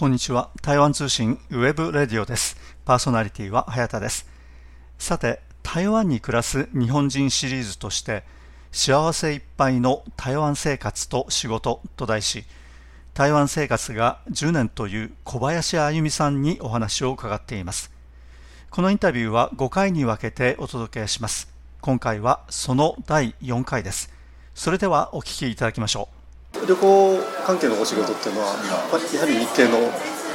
こんにちは。台湾通信 web radio です。パーソナリティは早田です。さて、台湾に暮らす日本人シリーズとして、幸せいっぱいの台湾生活と仕事と題し、台湾生活が10年という小林あゆみさんにお話を伺っています。このインタビューは5回に分けてお届けします。今回はその第4回です。それではお聞きいただきましょう。旅行関係のお仕事っていうのは、やはり日系の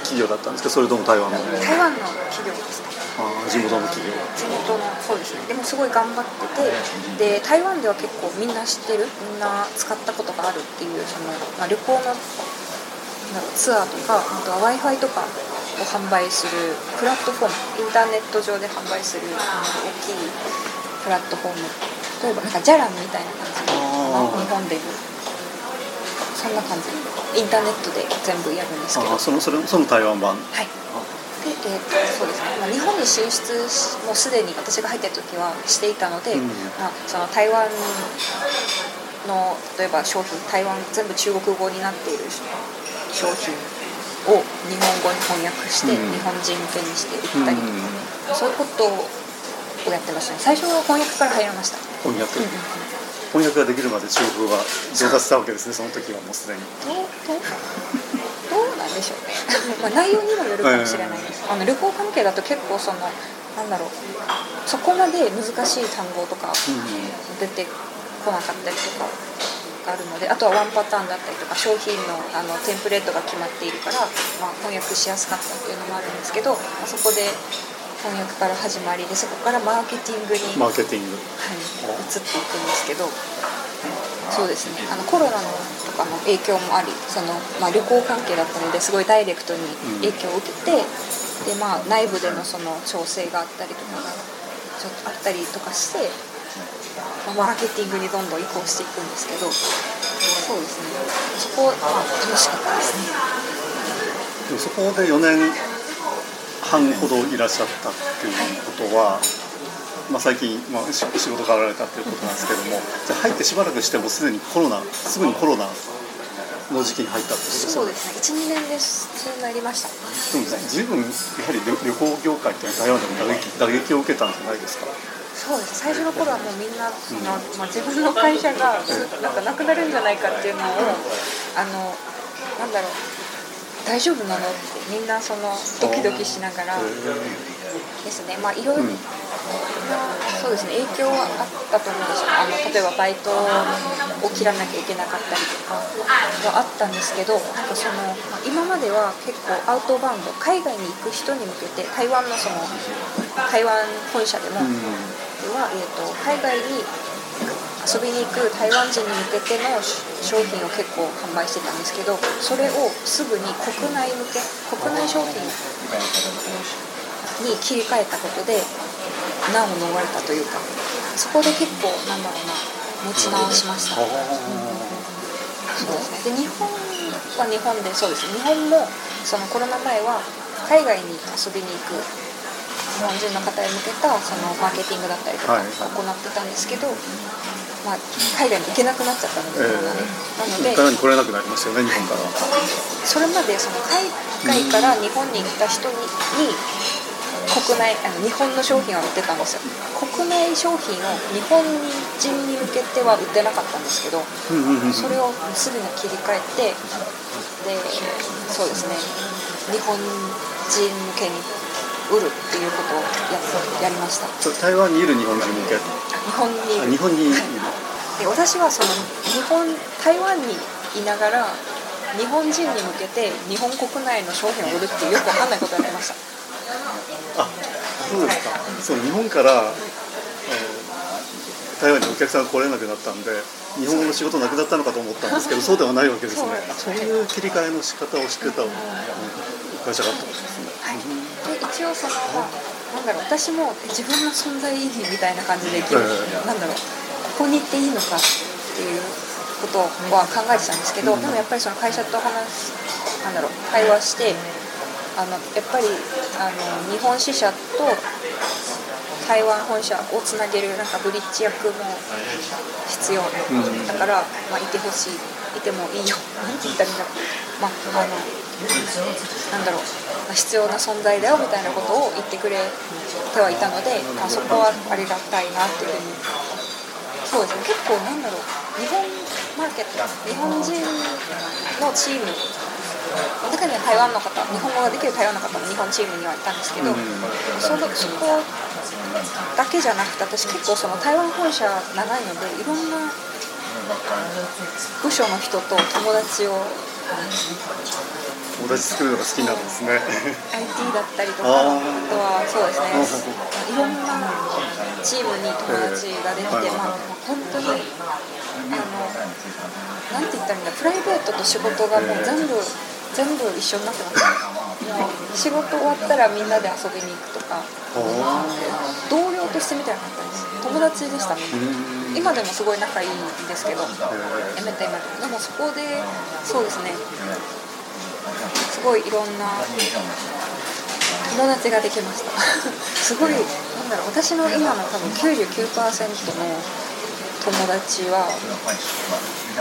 企業だったんですか？それとも台湾の？台湾の企業ですね。あ地元の企業。地元のそうですね。でもすごい頑張っててで台湾では結構みんな知ってるみんな使ったことがあるっていうその、まあ、旅行のツアーとかあとは w i f i とかを販売するプラットフォームインターネット上で販売する大きいプラットフォーム。例えばなんかジャランみたいな感じで日本でいうそんな感じ。インターネットで全部やるんですけど。そのそれその台湾版。はい。で、えーと、そうですね、まあ、日本に進出もうすでに私が入った時はしていたので、うん、まあ、その台湾の例えば商品台湾全部中国語になっている商品を日本語に翻訳して、日本人向けにして売ったりとか、うん、そういうことをやってましたね。最初は翻訳から入りました。翻訳、うんうん翻訳ができるまで中国語が上達したわけですねその時はもうすでに。どうどうどうなんでしょうね。まあ内容にもよるかもしれないです、あの旅行関係だと結構そのなんだろう。そこまで難しい単語とか出てこなかったりとかあるのであとはワンパターンだったりとか商品のあのテンプレートが決まっているから、まあ、翻訳しやすかったっていうのもあるんですけど、まあ、そこで翻訳から始まりでそこからマーケティングにマーケティング、はい、移っていくんですけど。そうですね。あのコロナのとかの影響もありその、まあ、旅行関係だったのですごいダイレクトに影響を受けて、うん、でまあ、内部でのその調整があったりとかがちょっとあったりとかして、まあ、マーケティングにどんどん移行していくんですけど。そうですね。そこは、まあ、楽しかったですね。でそこで4年半ほどいらっしゃったっていうことは、まあ、最近、まあ、仕事がられたっていうことなんですけどもじゃ入ってしばらくしてもすでにコロナすぐにコロナの時期に入ったってことそうですね。12年ですそうなりました。でも随分やはり旅行業界って台湾でも打撃打撃を受けたんじゃないですか？そうです。最初の頃はもうみんなその、まあ、自分の会社がなんかなくなるんじゃないかっていうのをあのなんだろう大丈夫なの？ってみんなそのドキドキしながら。ですね。まあいろいろそうですね。影響はあったと思うんですよ。あの例えばバイトを切らなきゃいけなかったりとかはあったんですけどなんかその、まあ、今までは結構アウトバウンド海外に行く人に向けて台湾のその台湾本社でも、では、えーと海外に遊びに行く台湾人に向けての商品を結構販売してたんですけどそれをすぐに国内向け国内商品に切り替えたことで難を逃れたというかそこで結構なんだろうな持ち直しました、うん、そうですね。で日本は日本でそうです日本もそのコロナ前は海外に遊びに行く日本人の方へ向けたそのマーケティングだったりとか行ってたんですけど、まあ、海外に行けなくなっちゃったので、えー、なので海外に来れなくなりますよね日本からそれまでその海外から日本に行った人にに国内あの日本の商品は売ってたんですよ。国内商品を日本人に向けては売ってなかったんですけど、それをすぐに切り替えてでそうですね。日本人向けに売るっていうことをややりました。台湾にいる日本人向け日本に日本にいる、で私はその日本台湾にいながら日本人に向けて日本国内の商品を売るっていうよく分かんないことをやりました。あそうですか、はい、そう日本から、えー、台湾にお客さんが来れなくなったんで日本語の仕事なくなったのかと思ったんですけどそうではないわけですね。そういう切り替えの仕方をしてた会社が。あったんですね、はい、で一応その、まあなんだろう私も自分の存在意義みたいな感じで生きる、なんだろうここに行っていいのかっていうことは考えてたんですけど、でもやっぱりその会社と話なんだろう会話してあのやっぱりあの日本支社と台湾本社をつなげるなんかブリッジ役も必要、だから、まあ、いてほしい。いてもいいよ。なんて言ったらいいんだろう、まあ、あのなんだろうまあ必要な存在だよみたいなことを言ってくれてはいたので、まあ、そこはありがたいなっていうふうにそうですね結構なんだろう日本マーケット日本人のチーム中には台湾の方日本語ができる台湾の方も日本チームにはいたんですけど、そのそこだけじゃなくて私結構その台湾本社長いのでいろんな部署の人と友達を友達作るのが好きなんですね。IT だったりとかあとはそうですね。いろんなチームに友達ができて、ええまあ、本当にあのなんて言ったらいいんだプライベートと仕事がもう全部全部一緒になってましたもう仕事終わったらみんなで遊びに行くとか。同僚としてみたいな感じです友達でしたね。今でもすごい仲いいんですけど。やめた今でもでもそこでそうですねすごいいろんな友達ができました。すごいなんだろう私の今の多分99%の友達は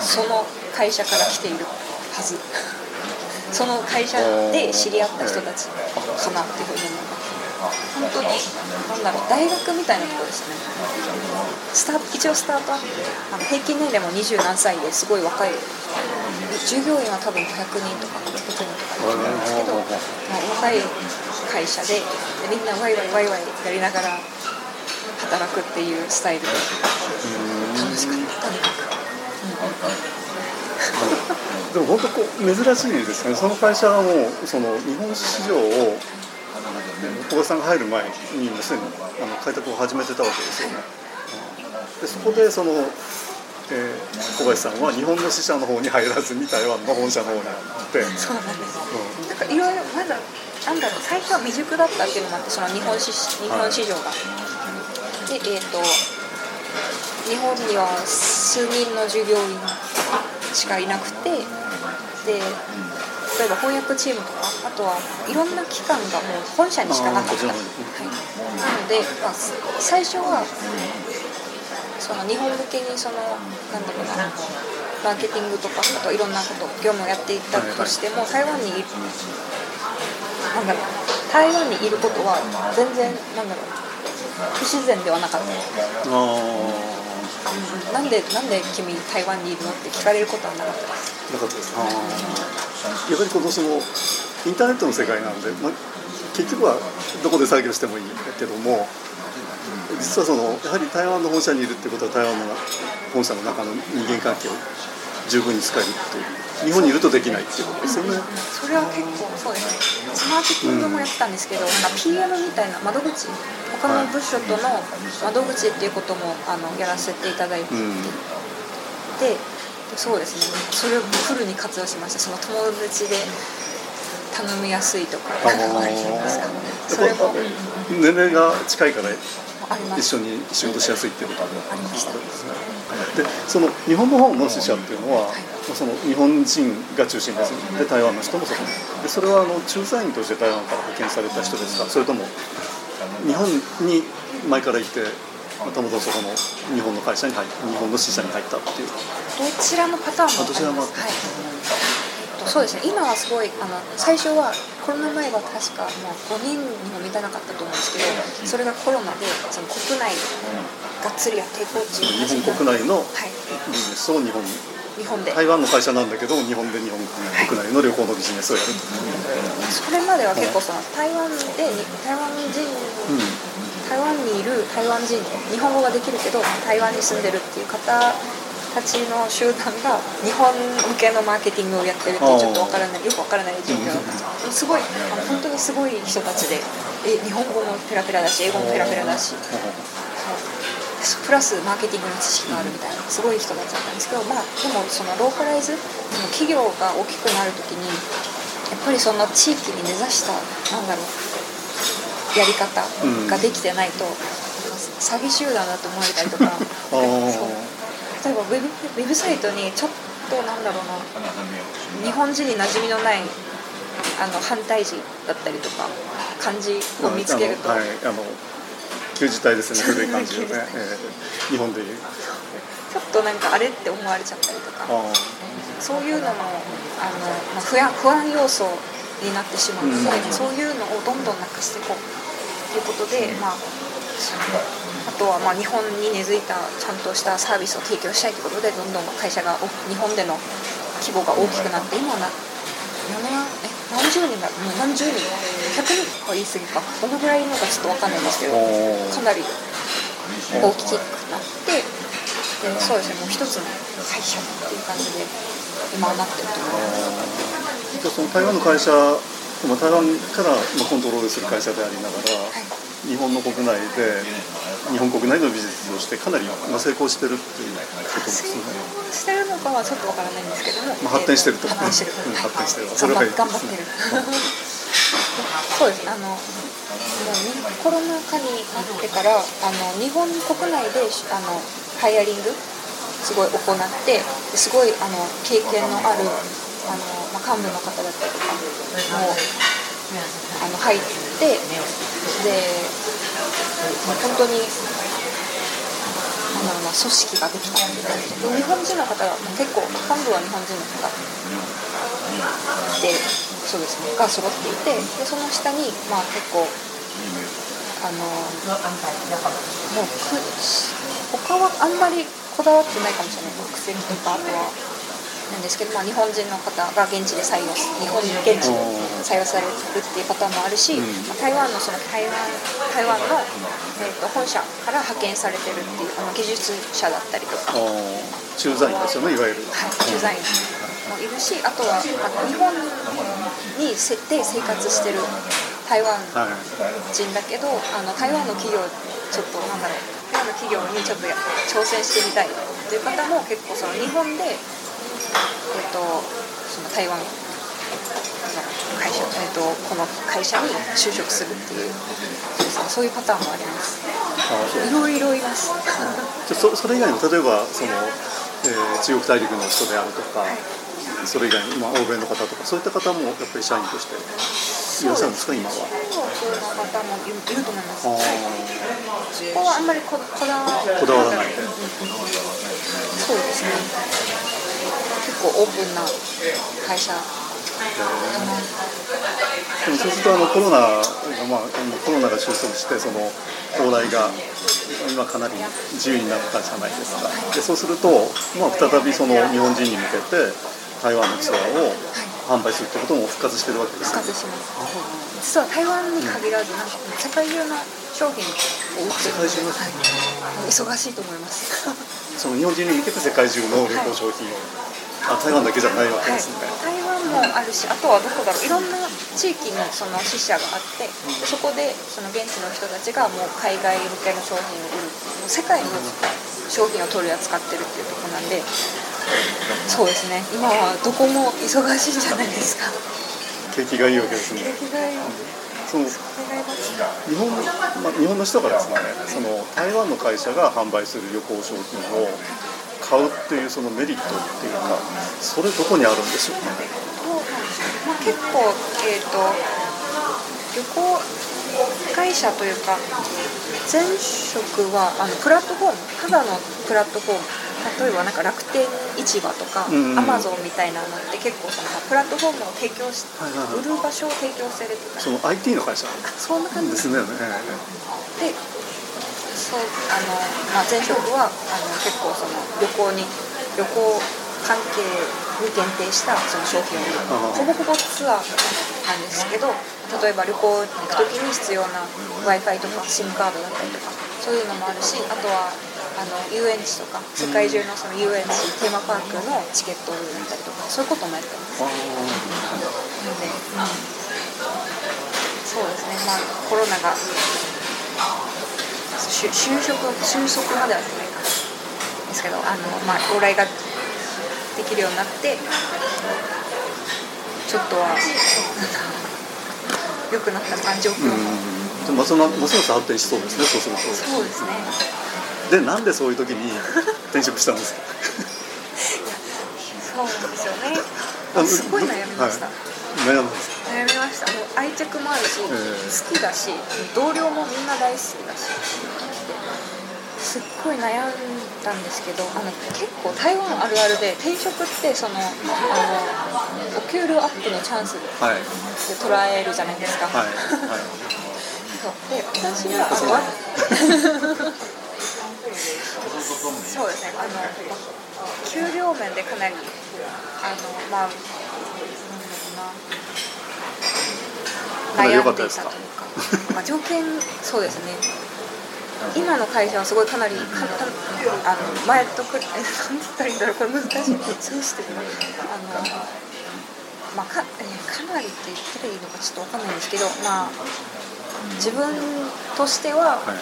その会社から来ているはず。その会社で知り合った人たちかなっていうふうに思います本当になんだろう大学みたいなところですね。スター一応スタートアップあの平均年齢も二十何歳ですごい若い従業員は多分500人とか600人とかいるんですけど、まあ、若い会社でみんなワイワイワイワイやりながら働くっていうスタイルで楽しかったとにかく。でも本当こう珍しいですねその会社はもうその日本市場を小林さんが入る前にすでにあの開拓を始めてたわけですよねでそこでその、えー小林さんは日本の支社の方に入らずに台湾の本社の方に行って。そうなんです、なんかいろいろまだなんだろう最初は未熟だったっていうのもあってその日本市日本市場が、でえっ、と日本には数人の従業員しかいなくてで例えば翻訳チームとかあとはいろんな機関がもう本社にしかなかった、はい、になので、まあ、最初はその日本向けにそのなんだろうなマーケティングとかあといろんなこと業務をやっていったとしても台湾にいるなんだろう台湾にいることは全然なんだろう不自然ではなかった。あなんでなんで君台湾にいるのって聞かれることはなかったですあなかったですあーやっぱりこのそのインターネットの世界なんで、まあ、結局はどこで作業してもいいんだけども実はそのやはり台湾の本社にいるってことは台湾の本社の中の人間関係を十分に使えるっていう日本にいるとできないっていうことですよね。それは結構そうですねマーケティングもやってたん。ですけど、なん。か PM みたいな窓口他の部署との窓口っていうこともあのやらせていただいてうん。でそうですねそれをフルに活用しましたその友達で頼みやすいとかか何て言うん。ですかそれも年齢が近いから一緒に仕事しやすいっていうことがあるんですね。でその日本の方の支社っていうのは、その日本人が中心ですで台湾の人もそこに。でそれはあの駐在員として台湾から派遣された人ですかそれとも日本に前からいてたまたまそこの日本の会社に入っ日本の支社に入ったっていう。どちらのパターンもあります。はそうですね。今はすごいあの最初はコロナ前は確かもう5人にも満たなかったと思うんですけどそれがコロナでその国内がっつりやっていこうっていう日本国内のはいビジネスを日本に日本で台湾の会社なんだけど日本で日本国内の旅行のビジネスをやると、それまでは結構その台湾で台湾人うん台湾にいる台湾人日本語ができるけど台湾に住んでるっていう方たちの集団が日本向けのマーケティングをやってるってちょっとわからないよくわからない状況ですすごいあの本当にすごい人たちでえ日本語もペラペラだし英語もペラペラだし。プラスマーケティングの知識があるみたいなすごい人たちだったんですけどまあでもそのローカライズ企業が大きくなるときにやっぱりその地域に根ざしたなんだろうやり方ができてないと、詐欺集団だと思われたりとか 例えばウェブウェブサイトにちょっとなんだろうな。日本人に馴染みのないあの反対字だったりとか漢字を見つけると、はいあの旧字体ですね。古い感じでね、えー、日本でいう。ちょっとなんかあれって思われちゃったりとか。あそういうのもあの、まあ、不安不安要素になってしまう。ので、うん。そういうのをどんどんなくしていこう。ということで、まあ、あとはまあ日本に根付いたちゃんとしたサービスを提供したいということでどんどん会社が日本での規模が大きくなって今な何十人だもう何十人？100人？は言い過ぎかどのぐらいいるのかちょっと分かんないんですけどかなり大きくなってでそうですねもう一つの会社っていう感じで今はなってると思います。じゃその台湾の会社、台湾からコントロールする会社でありながら、はい日本の国内で日本国内のビジネスをしてかなりまあ成功してるっていうことです成ね。功してるのかはちょっとわからないんですけども、まあ発展してると発展してる、う発展してる。はいそれはいい頑張頑張ってるそうです。ねあのコロナ禍になってからあの日本国内であのハイアリングすごい行ってですごいあの経験のあるあの、まあ、幹部の方だったりとかもうあの入ってでもう本当になんだろうな組織ができた。で日本人の方が結構幹部は日本人の方でそうですねが揃っていてでその下にまあ結構あのもうく他はあんまりこだわってないかもしれない。国籍とかあとはなんですけど、まあ、日本人の方が現地で採用日本現地で採用されるっていうパターンもあるし、うんまあ台湾のその台湾台湾の、えー、と本社から派遣されてるっていうあの技術者だったりとか駐在員ですよねいわゆる。はい、駐在員もいるしあとはあの日本に設定生活してる台湾はい。人だけどあの台湾の企業ちょっとなんだろう台湾の企業にちょっとや挑戦してみたいという方も結構その日本で、えっとその台湾の会社、えっとこの会社に就職するっていうそういうパターンもあります。い。ろいろいます。じゃあそそれ以外にも例えばその、えー中国大陸の人であるとか、それ以外に、まあ、欧米の方とかそういった方もやっぱり社員としていらっしゃるんですか今は？中国の方もいると思います。あー。こあんまりここだわこだわらない。うんうんそうですね。結構オープンな会社でもそうするとあのコロナが、まあ、コロナが収束してその往来が今かなり自由になったじゃないですか。でそうすると、まあ、再びその日本人に向けて台湾のツアーを販売するってことも復活してるわけですね。復活します。実は台湾に限らずなんか世界中の商品を売ってるので、はい、忙しいと思います。その日本人に向けて世界中の旅行商品を、あ台湾だけじゃないわけはい、ですね、台湾もあるしあとはどこだろう。いろんな地域にその支社があってでそこでその現地の人たちがもう海外向けの商品を売る。もう世界の商品を取り扱ってるっていうところなんでそうですね。今はどこも忙しいんじゃないですか。景気がいいわけですね。景気がいい。その日本,、まあ、日本の人がですね。その台湾の会社が販売する旅行商品を買うっていうそのメリットっていうかそれどこにあるんでしょうね？まあ、結構、えー、と旅行会社というか前職はあのプラットフォームただのプラットフォーム例えばなんか楽天市場とかアマゾンみたいなのって結構そのプラットフォームを提供し、はいはいはい。売る場所を提供してるっていうかその IT の会社？あそんな感じです。ね、でそうあの、まあ、前職はあの結構その旅行に旅行関係に限定したその商品をほぼほぼツアーなんですけど例えば旅行に行く時に必要な w i f i とか SIM カードだったりとかそういうのもあるしあとはあの遊園地とか世界中のその遊園地テーマパークのチケットを売ったりとかそういうこともやってます。あので、うん、そうですね、まあ、コロナがし就職収束まではやってないかですけどあの、まあ、往来ができるようになってちょっとは 良くなった感じを、ーうんでもますますます発展しそうですねそうすると。そうですね。でなんでそういう時に転職したんですか？そうなんですよね。あすごい悩みました、はい、悩んだんです悩悩みました。もう愛着もあるし、え。好きだし同僚もみんな大好きだしすっごい悩んだんですけどあの結構台湾あるあるで転職ってそのあのお給料アップのチャンスではい。捉えるじゃないですか、はい。はい。そう。で私はあのわそうですね。あの給料面でかなりあのまあ悩んでいたというか、まあ、条件そうですね今の会社はすごいかなり簡単あの前とくえ なんて言ったらいいんだろうこれ難しい。そうしてるあのまあかえーかなりって言ったらいいのかちょっとわかんないんですけどまあ自分としてはは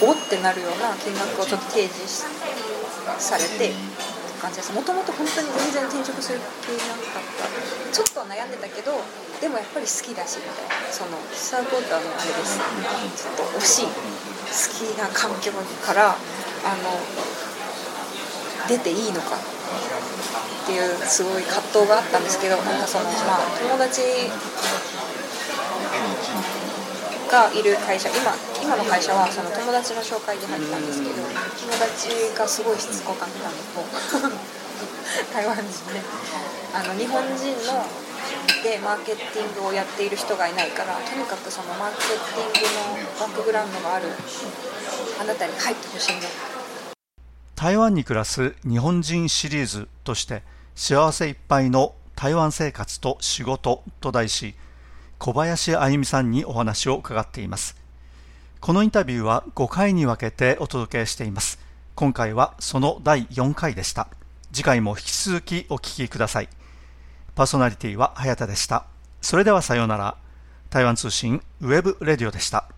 い。おってなるような金額をちょっと提示しされて感じです。もともと本当に全然転職する気なかった。ちょっと悩んでたけどでもやっぱり好きだしみたいな。そのサークルのあれです。ちょっと惜しい好きな環境からあの出ていいのかっていうすごい葛藤があったんですけどなんかそのまあ友達がいる会社今今の会社はその友達の紹介で入ったんですけど友達がすごいしつこかったんでもう台湾人であの日本人のでマーケティングをやっている人がいないからとにかくそのマーケティングのバックグラウンドがあるあなたに入ってほしいんだ台湾に暮らす日本人シリーズとして幸せいっぱいの台湾生活と仕事と題し小林あゆみさんにお話を伺っています。このインタビューは5回に分けてお届けしています。今回はその第4回でした。次回も引き続きお聞きください。パーソナリティは早田でした。それではさようなら。台湾通信ウェブレディオでした。